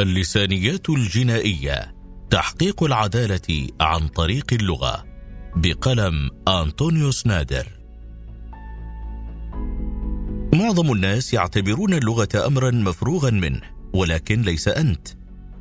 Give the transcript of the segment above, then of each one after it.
اللسانيات الجنائية تحقيق العدالة عن طريق اللغة بقلم أنطونيوس نادر معظم الناس يعتبرون اللغة أمرا مفروغا منه ولكن ليس أنت.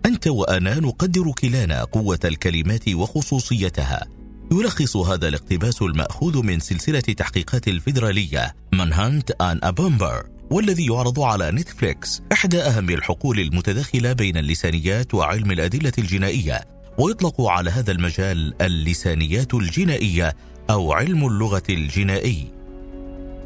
أنت وأنا نقدر كلانا قوة الكلمات وخصوصيتها. يلخص هذا الاقتباس المأخوذ من سلسلة تحقيقات الفيدرالية منهانت آن أبومبر والذي يعرض على نتفليكس إحدى أهم الحقول المتداخلة بين اللسانيات وعلم الأدلة الجنائية ويطلق على هذا المجال اللسانيات الجنائية أو علم اللغة الجنائي.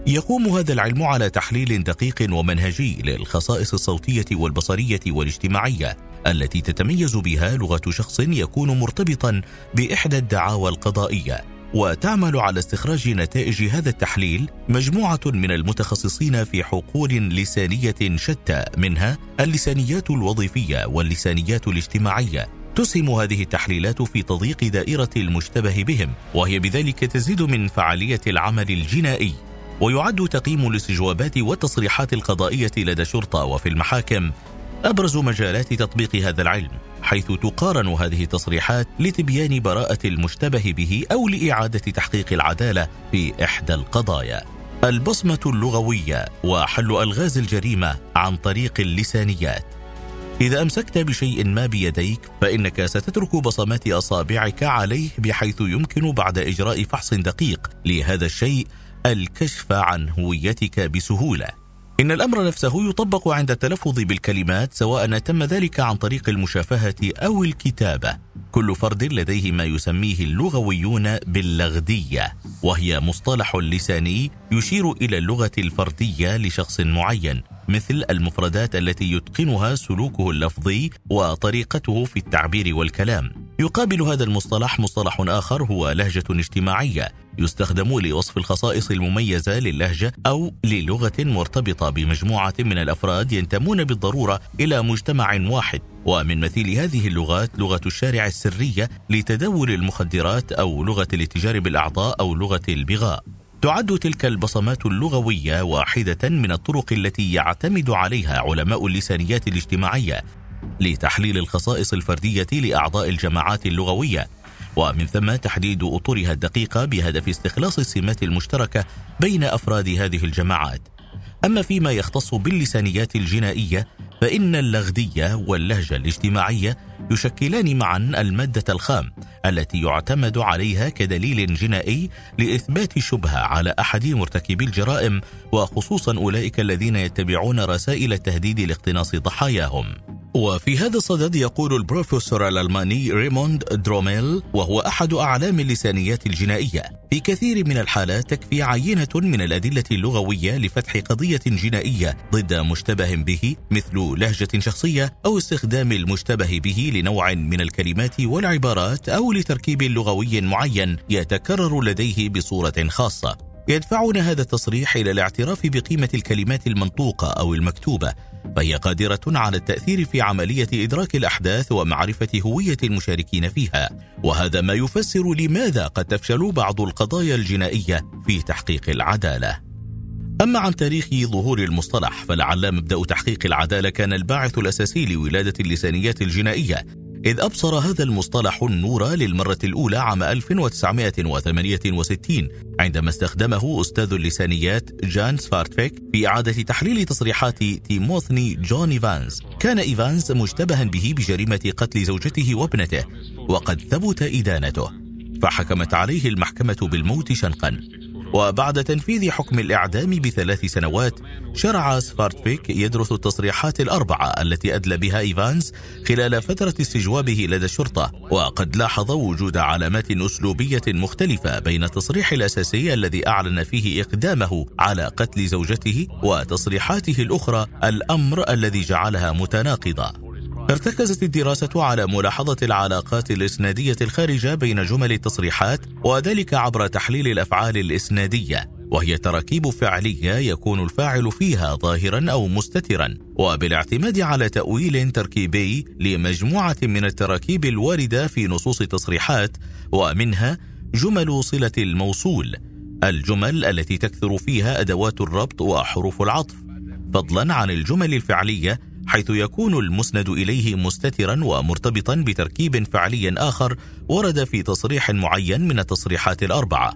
يقوم هذا العلم على تحليل دقيق ومنهجي للخصائص الصوتية والبصرية والاجتماعية التي تتميز بها لغة شخص يكون مرتبطا بإحدى الدعاوى القضائية. وتعمل على استخراج نتائج هذا التحليل مجموعة من المتخصصين في حقول لسانية شتى منها اللسانيات الوظيفية واللسانيات الاجتماعية. تسهم هذه التحليلات في تضييق دائرة المشتبه بهم وهي بذلك تزيد من فعالية العمل الجنائي. ويعد تقييم الاستجوابات والتصريحات القضائية لدى الشرطة وفي المحاكم. أبرز مجالات تطبيق هذا العلم. حيث تقارن هذه التصريحات لتبيان براءة المشتبه به أو لإعادة تحقيق العدالة في إحدى القضايا. البصمة اللغوية وحل ألغاز الجريمة عن طريق اللسانيات. إذا أمسكت بشيء ما بيديك فإنك ستترك بصمات أصابعك عليه بحيث يمكن بعد إجراء فحص دقيق لهذا الشيء الكشف عن هويتك بسهولة إن الأمر نفسه يطبق عند التلفظ بالكلمات سواء تم ذلك عن طريق المشافهة أو الكتابة. كل فرد لديه ما يسميه اللغويون باللغدية، وهي مصطلح لساني يشير إلى اللغة الفردية لشخص معين، مثل المفردات التي يتقنها سلوكه اللفظي وطريقته في التعبير والكلام. يقابل هذا المصطلح مصطلح آخر هو لهجة اجتماعية يستخدم لوصف الخصائص المميزة للهجة أو للغة مرتبطة بمجموعة من الأفراد ينتمون بالضرورة إلى مجتمع واحد. ومن مثيل هذه اللغات لغة الشارع السرية لتداول المخدرات أو لغة الاتجار بالأعضاء أو لغة البغاء. تعد تلك البصمات اللغوية واحدة من الطرق التي يعتمد عليها علماء اللسانيات الاجتماعية لتحليل الخصائص الفردية لأعضاء الجماعات اللغوية. ومن ثم تحديد أطرها الدقيقة بهدف استخلاص السمات المشتركة بين أفراد هذه الجماعات. أما فيما يختص باللسانيات الجنائية فإن اللغدية واللهجة الاجتماعية يشكلان معا المادة الخام التي يعتمد عليها كدليل جنائي لإثبات شبهة على أحد مرتكبي الجرائم وخصوصا أولئك الذين يتبعون رسائل التهديد لاقتناص ضحاياهم. وفي هذا الصدد يقول البروفيسور الألماني ريموند دروميل وهو أحد أعلام اللسانيات الجنائية في كثير من الحالات تكفي عينة من الأدلة اللغوية لفتح قضية جنائية ضد مشتبه به مثل لهجة شخصية أو استخدام المشتبه به لنوع من الكلمات والعبارات أو لتركيب لغوي معين يتكرر لديه بصورة خاصة. يدفعنا هذا التصريح إلى الاعتراف بقيمة الكلمات المنطوقة أو المكتوبة فهي قادرة على التأثير في عملية إدراك الأحداث ومعرفة هوية المشاركين فيها. وهذا ما يفسر لماذا قد تفشل بعض القضايا الجنائية في تحقيق العدالة. أما عن تاريخ ظهور المصطلح فلعل مبدأ تحقيق العدالة كان الباعث الأساسي لولادة اللسانيات الجنائية. إذ أبصر هذا المصطلح النور للمرة الأولى عام 1968 عندما استخدمه أستاذ اللسانيات جان سفارتفيك في إعادة تحليل تصريحات تيموثي جون إيفانز. كان إيفانز مشتبها به بجريمة قتل زوجته وابنته وقد ثبت إدانته فحكمت عليه المحكمة بالموت شنقا. وبعد تنفيذ حكم الإعدام بثلاث سنوات شرع سفارتفيك يدرس التصريحات الأربعة التي أدلى بها إيفانز خلال فترة استجوابه لدى الشرطة وقد لاحظ وجود علامات أسلوبية مختلفة بين التصريح الأساسي الذي أعلن فيه إقدامه على قتل زوجته وتصريحاته الأخرى الأمر الذي جعلها متناقضة. ارتكزت الدراسة على ملاحظة العلاقات الإسنادية الخارجة بين جمل التصريحات وذلك عبر تحليل الأفعال الإسنادية وهي تراكيب فعلية يكون الفاعل فيها ظاهرا أو مستترا وبالاعتماد على تأويل تركيبي لمجموعة من التراكيب الواردة في نصوص التصريحات ومنها جمل صلة الموصول الجمل التي تكثر فيها أدوات الربط وحروف العطف فضلا عن الجمل الفعلية حيث يكون المسند إليه مستترا ومرتبطا بتركيب فعلي آخر ورد في تصريح معين من التصريحات الأربعة.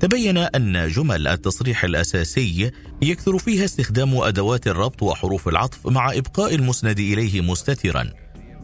تبين أن جمل التصريح الأساسي يكثر فيها استخدام أدوات الربط وحروف العطف مع إبقاء المسند إليه مستترا.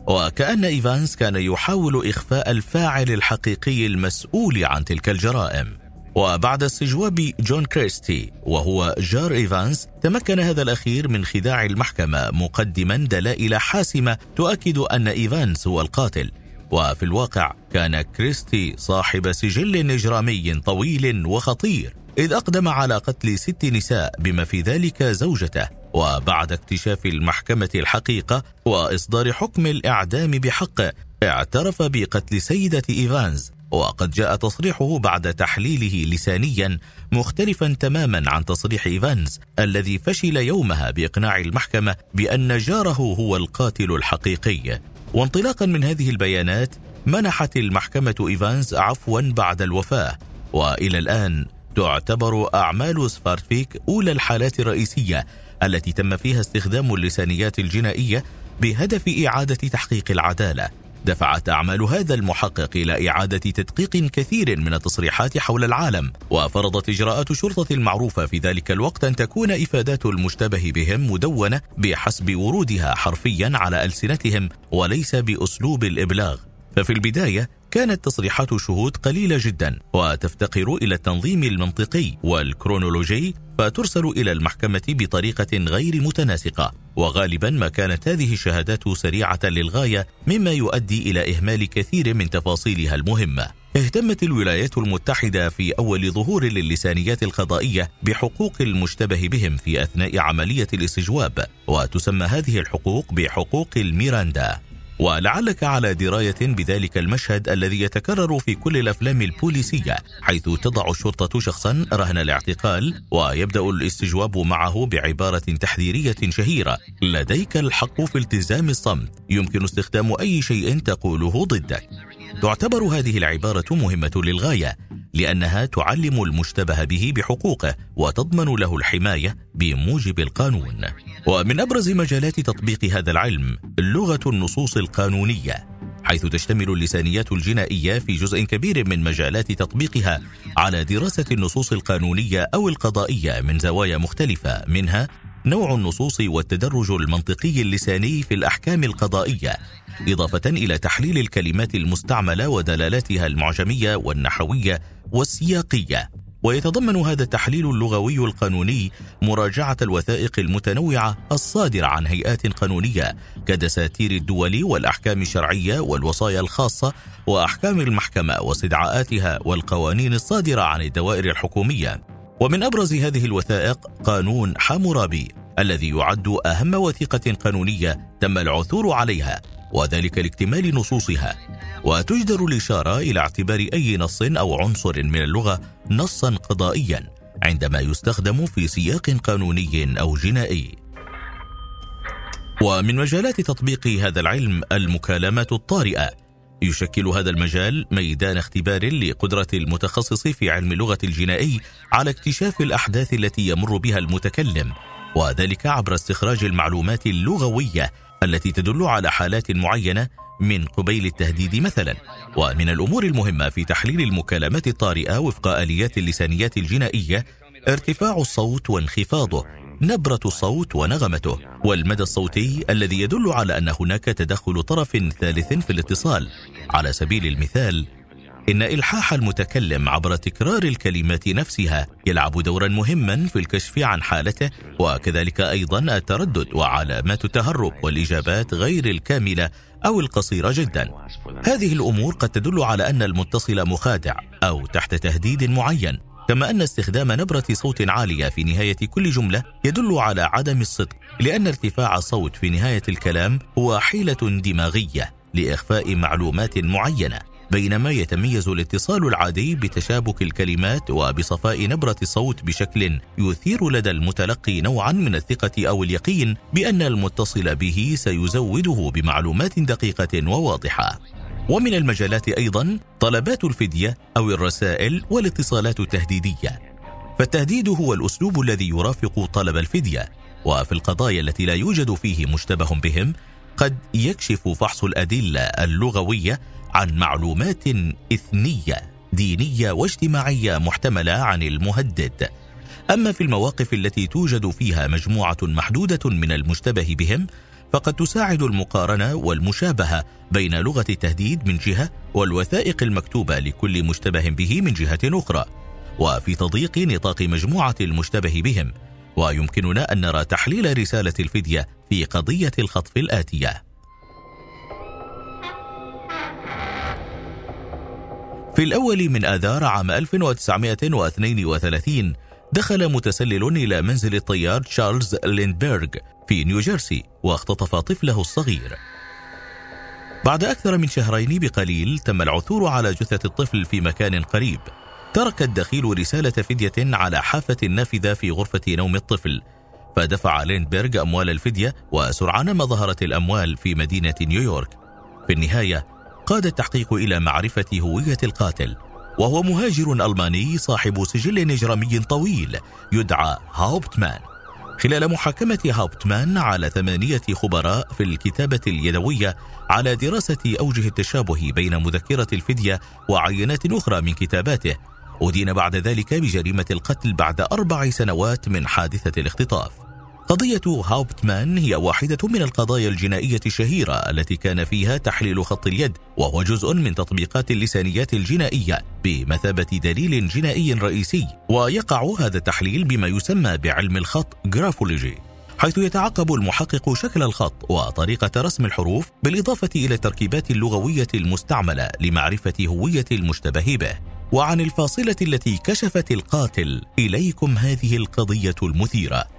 وكأن إيفانس كان يحاول إخفاء الفاعل الحقيقي المسؤول عن تلك الجرائم. وبعد استجواب جون كريستي وهو جار إيفانس تمكن هذا الأخير من خداع المحكمة مقدما دلائل حاسمة تؤكد أن إيفانس هو القاتل. وفي الواقع كان كريستي صاحب سجل إجرامي طويل وخطير إذ أقدم على قتل ست نساء بما في ذلك زوجته. وبعد اكتشاف المحكمة الحقيقة وإصدار حكم الإعدام بحقه اعترف بقتل سيدة إيفانز. وقد جاء تصريحه بعد تحليله لسانيا مختلفا تماما عن تصريح إيفانز الذي فشل يومها بإقناع المحكمة بأن جاره هو القاتل الحقيقي. وانطلاقا من هذه البيانات منحت المحكمة إيفانز عفوا بعد الوفاة. وإلى الآن تعتبر أعمال سبارتفيك أولى الحالات الرئيسية التي تم فيها استخدام اللسانيات الجنائية بهدف إعادة تحقيق العدالة. دفعت أعمال هذا المحقق إلى إعادة تدقيق كثير من التصريحات حول العالم وفرضت إجراءات الشرطة المعروفة في ذلك الوقت أن تكون إفادات المشتبه بهم مدونة بحسب ورودها حرفيا على ألسنتهم وليس بأسلوب الإبلاغ. ففي البداية كانت تصريحات الشهود قليلة جدا وتفتقر إلى التنظيم المنطقي والكرونولوجي فترسل إلى المحكمة بطريقة غير متناسقة. وغالبا ما كانت هذه الشهادات سريعة للغاية مما يؤدي إلى إهمال كثير من تفاصيلها المهمة. اهتمت الولايات المتحدة في أول ظهور للسانيات القضائية بحقوق المشتبه بهم في أثناء عملية الاستجواب وتسمى هذه الحقوق بحقوق الميراندا. ولعلك على دراية بذلك المشهد الذي يتكرر في كل الأفلام البوليسية حيث تضع الشرطة شخصا رهن الاعتقال ويبدأ الاستجواب معه بعبارة تحذيرية شهيرة لديك الحق في التزام الصمت يمكن استخدام أي شيء تقوله ضدك. تعتبر هذه العبارة مهمة للغاية لأنها تعلم المشتبه به بحقوقه وتضمن له الحماية بموجب القانون. ومن أبرز مجالات تطبيق هذا العلم لغة النصوص القانونية حيث تشتمل اللسانيات الجنائية في جزء كبير من مجالات تطبيقها على دراسة النصوص القانونية أو القضائية من زوايا مختلفة منها نوع النصوص والتدرج المنطقي اللساني في الأحكام القضائية إضافة إلى تحليل الكلمات المستعملة ودلالاتها المعجمية والنحوية والسياقية. ويتضمن هذا التحليل اللغوي القانوني مراجعة الوثائق المتنوعة الصادرة عن هيئات قانونية كدساتير الدول والأحكام الشرعية والوصايا الخاصة وأحكام المحكمة واستدعاءاتها والقوانين الصادرة عن الدوائر الحكومية. ومن أبرز هذه الوثائق قانون حامورابي الذي يعد أهم وثيقة قانونية تم العثور عليها وذلك لاكتمال نصوصها. وتجدر الإشارة إلى اعتبار أي نص أو عنصر من اللغة نصا قضائيا عندما يستخدم في سياق قانوني أو جنائي. ومن مجالات تطبيق هذا العلم المكالمات الطارئة يشكل هذا المجال ميدان اختبار لقدرة المتخصص في علم اللغة الجنائي على اكتشاف الأحداث التي يمر بها المتكلم وذلك عبر استخراج المعلومات اللغوية التي تدل على حالات معينة من قبيل التهديد مثلا. ومن الأمور المهمة في تحليل المكالمات الطارئة وفق آليات اللسانيات الجنائية ارتفاع الصوت وانخفاضه. نبرة الصوت ونغمته والمدى الصوتي الذي يدل على أن هناك تدخل طرف ثالث في الاتصال. على سبيل المثال إن إلحاح المتكلم عبر تكرار الكلمات نفسها يلعب دورا مهما في الكشف عن حالته وكذلك أيضا التردد وعلامات التهرب والإجابات غير الكاملة أو القصيرة جدا. هذه الأمور قد تدل على أن المتصل مخادع أو تحت تهديد معين. كما أن استخدام نبرة صوت عالية في نهاية كل جملة يدل على عدم الصدق لأن ارتفاع الصوت في نهاية الكلام هو حيلة دماغية لإخفاء معلومات معينة بينما يتميز الاتصال العادي بتشابك الكلمات وبصفاء نبرة الصوت بشكل يثير لدى المتلقي نوعا من الثقة أو اليقين بأن المتصل به سيزوده بمعلومات دقيقة وواضحة. ومن المجالات أيضا طلبات الفدية أو الرسائل والاتصالات التهديدية. فالتهديد هو الأسلوب الذي يرافق طلب الفدية وفي القضايا التي لا يوجد فيه مشتبه بهم قد يكشف فحص الأدلة اللغوية عن معلومات إثنية دينية واجتماعية محتملة عن المهدد أما في المواقف التي توجد فيها مجموعة محدودة من المشتبه بهم فقد تساعد المقارنة والمشابهة بين لغة التهديد من جهة والوثائق المكتوبة لكل مشتبه به من جهة أخرى وفي تضييق نطاق مجموعة المشتبه بهم. ويمكننا أن نرى تحليل رسالة الفدية في قضية الخطف الآتية. في الأول من آذار عام 1932 دخل متسلل إلى منزل الطيار تشارلز ليندبرغ في نيوجيرسي واختطف طفله الصغير. بعد أكثر من شهرين بقليل تم العثور على جثة الطفل في مكان قريب. ترك الدخيل رسالة فدية على حافة النافذة في غرفة نوم الطفل. فدفع ليندبرغ أموال الفدية وسرعان ما ظهرت الأموال في مدينة نيويورك. في النهاية قاد التحقيق إلى معرفة هوية القاتل. وهو مهاجر ألماني صاحب سجل إجرامي طويل يدعى هاوبتمان. خلال محاكمة هاوبتمان على ثمانية خبراء في الكتابة اليدوية على دراسة أوجه التشابه بين مذكرة الفدية وعينات أخرى من كتاباته. أدين بعد ذلك بجريمة القتل بعد أربع سنوات من حادثة الاختطاف. قضية هاوبتمان هي واحدة من القضايا الجنائية الشهيرة التي كان فيها تحليل خط اليد وهو جزء من تطبيقات اللسانيات الجنائية بمثابة دليل جنائي رئيسي ويقع هذا التحليل بما يسمى بعلم الخط جرافولوجي حيث يتعقب المحقق شكل الخط وطريقة رسم الحروف بالإضافة إلى التركيبات اللغوية المستعملة لمعرفة هوية المشتبه به وعن الفاصلة التي كشفت القاتل إليكم هذه القضية المثيرة.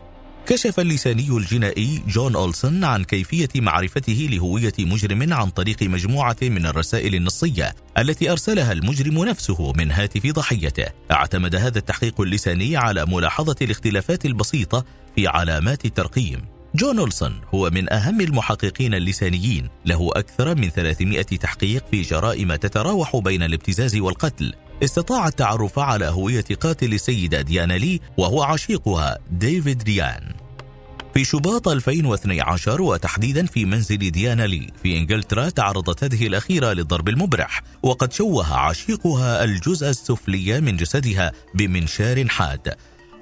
كشف اللساني الجنائي جون أولسون عن كيفية معرفته لهوية مجرم عن طريق مجموعة من الرسائل النصية التي أرسلها المجرم نفسه من هاتف ضحيته. اعتمد هذا التحقيق اللساني على ملاحظة الاختلافات البسيطة في علامات الترقيم. جون أولسون هو من أهم المحققين اللسانيين له أكثر من 300 تحقيق في جرائم تتراوح بين الابتزاز والقتل استطاع التعرف على هوية قاتل السيدة ديانا لي وهو عشيقها ديفيد ريان. في شباط 2012 وتحديدا في منزل ديانا لي في إنجلترا تعرضت هذه الأخيرة للضرب المبرح وقد شوه عشيقها الجزء السفلي من جسدها بمنشار حاد.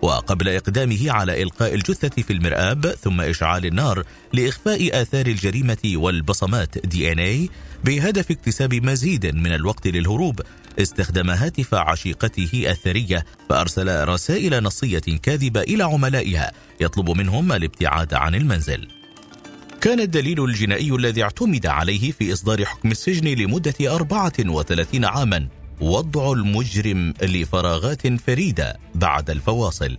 وقبل إقدامه على إلقاء الجثة في المرآب ثم إشعال النار لإخفاء آثار الجريمة والبصمات دي ان اي بهدف اكتساب مزيد من الوقت للهروب استخدم هاتف عشيقته الثرية فأرسل رسائل نصية كاذبة إلى عملائها يطلب منهم الابتعاد عن المنزل. كان الدليل الجنائي الذي اعتمد عليه في إصدار حكم السجن لمدة 34 عاما. وضع المجرم لفراغات فريدة بعد الفواصل.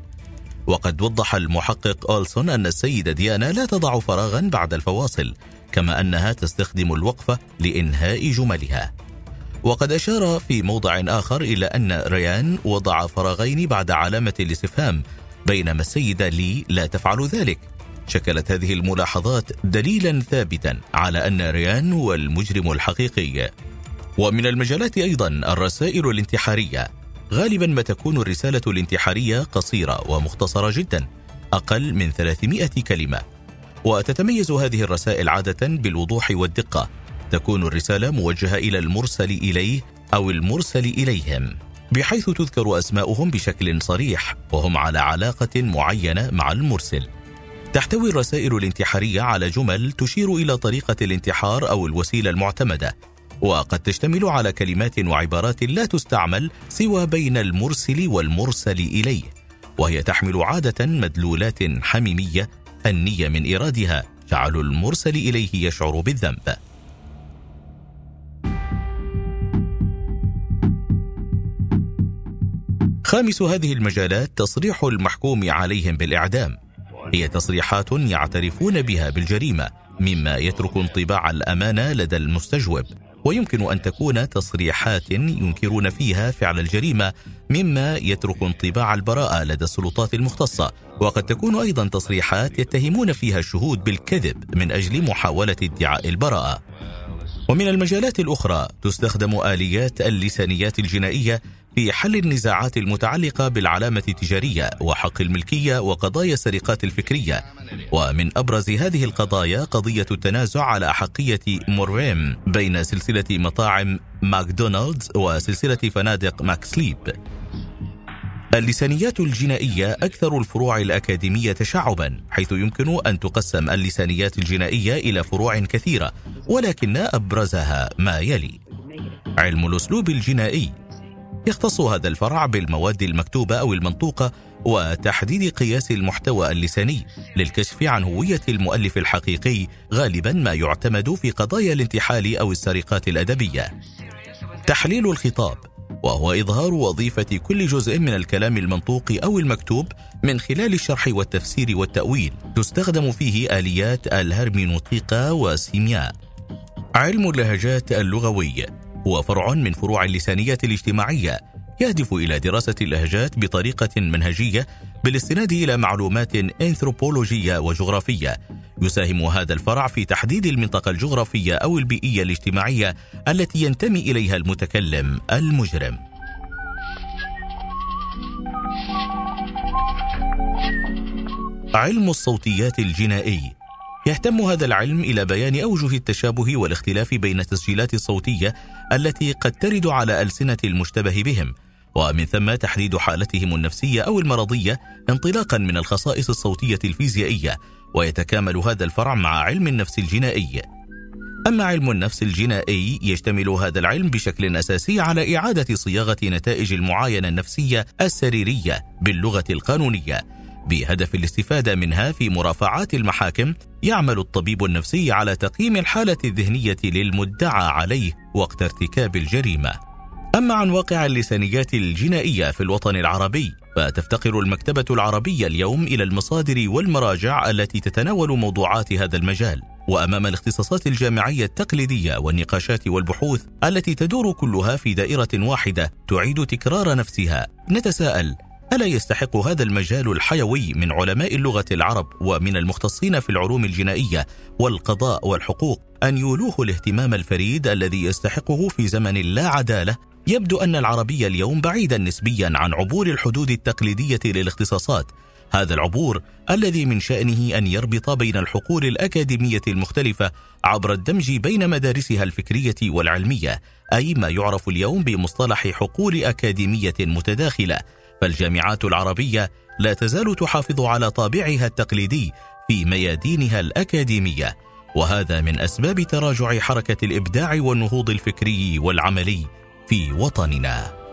وقد وضح المحقق أولسون أن السيدة ديانا لا تضع فراغا بعد الفواصل كما أنها تستخدم الوقفة لإنهاء جملها. وقد أشار في موضع آخر إلى أن ريان وضع فراغين بعد علامة الاستفهام بينما السيدة لي لا تفعل ذلك. شكلت هذه الملاحظات دليلا ثابتا على أن ريان هو المجرم الحقيقي. ومن المجالات أيضا الرسائل الانتحارية. غالبا ما تكون الرسالة الانتحارية قصيرة ومختصرة جدا أقل من 300 كلمة. وتتميز هذه الرسائل عادة بالوضوح والدقة. تكون الرسالة موجهة إلى المرسل إليه أو المرسل إليهم بحيث تذكر أسماؤهم بشكل صريح وهم على علاقة معينة مع المرسل. تحتوي الرسائل الانتحارية على جمل تشير إلى طريقة الانتحار أو الوسيلة المعتمدة. وقد تشتمل على كلمات وعبارات لا تستعمل سوى بين المرسل والمرسل إليه وهي تحمل عادة مدلولات حميمية النيه من إيرادها جعل المرسل إليه يشعر بالذنب. خامس هذه المجالات تصريح المحكوم عليهم بالإعدام. هي تصريحات يعترفون بها بالجريمة مما يترك انطباع الأمانة لدى المستجوب. ويمكن أن تكون تصريحات ينكرون فيها فعل الجريمة مما يترك انطباع البراءة لدى السلطات المختصة. وقد تكون أيضا تصريحات يتهمون فيها الشهود بالكذب من أجل محاولة ادعاء البراءة. ومن المجالات الأخرى تستخدم آليات اللسانيات الجنائية في حل النزاعات المتعلقة بالعلامة التجارية وحق الملكية وقضايا السرقات الفكرية. ومن أبرز هذه القضايا قضية التنازع على أحقية موريم بين سلسلة مطاعم ماكدونالدز وسلسلة فنادق ماكسليب. اللسانيات الجنائية أكثر الفروع الأكاديمية تشعبا حيث يمكن أن تقسم اللسانيات الجنائية إلى فروع كثيرة ولكن أبرزها ما يلي. علم الأسلوب الجنائي. يختص هذا الفرع بالمواد المكتوبة أو المنطوقة وتحديد قياس المحتوى اللساني للكشف عن هوية المؤلف الحقيقي غالبا ما يعتمد في قضايا الانتحال أو السرقات الأدبية. تحليل الخطاب وهو إظهار وظيفة كل جزء من الكلام المنطوق أو المكتوب من خلال الشرح والتفسير والتأويل. تستخدم فيه آليات الهرمينوطيقة والسيمياء علم اللهجات اللغوي. هو فرع من فروع اللسانية الاجتماعية يهدف إلى دراسة اللهجات بطريقة منهجية بالاستناد إلى معلومات أنثروبولوجية وجغرافية. يساهم هذا الفرع في تحديد المنطقة الجغرافية أو البيئية الاجتماعية التي ينتمي إليها المتكلم المجرم. علم الصوتيات الجنائي. يهتم هذا العلم إلى بيان أوجه التشابه والاختلاف بين التسجيلات الصوتيه التي قد ترد على ألسنة المشتبه بهم ومن ثم تحديد حالتهم النفسية أو المرضية انطلاقا من الخصائص الصوتية الفيزيائية ويتكامل هذا الفرع مع علم النفس الجنائي. أما علم النفس الجنائي يشتمل هذا العلم بشكل أساسي على إعادة صياغة نتائج المعاينة النفسية السريرية باللغة القانونية. بهدف الاستفادة منها في مرافعات المحاكم يعمل الطبيب النفسي على تقييم الحالة الذهنية للمدعى عليه وقت ارتكاب الجريمة. أما عن واقع اللسانيات الجنائية في الوطن العربي فتفتقر المكتبة العربية اليوم إلى المصادر والمراجع التي تتناول موضوعات هذا المجال وأمام الاختصاصات الجامعية التقليدية والنقاشات والبحوث التي تدور كلها في دائرة واحدة تعيد تكرار نفسها نتساءل ألا يستحق هذا المجال الحيوي من علماء اللغة العرب ومن المختصين في العلوم الجنائية والقضاء والحقوق أن يولوه الاهتمام الفريد الذي يستحقه في زمن لا عدالة؟ يبدو أن العربية اليوم بعيدا نسبيا عن عبور الحدود التقليدية للاختصاصات. هذا العبور الذي من شأنه أن يربط بين الحقول الأكاديمية المختلفة عبر الدمج بين مدارسها الفكرية والعلمية أي ما يعرف اليوم بمصطلح حقول أكاديمية متداخلة. فالجامعات العربية لا تزال تحافظ على طابعها التقليدي في ميادينها الأكاديمية وهذا من أسباب تراجع حركة الإبداع والنهوض الفكري والعملي في وطننا.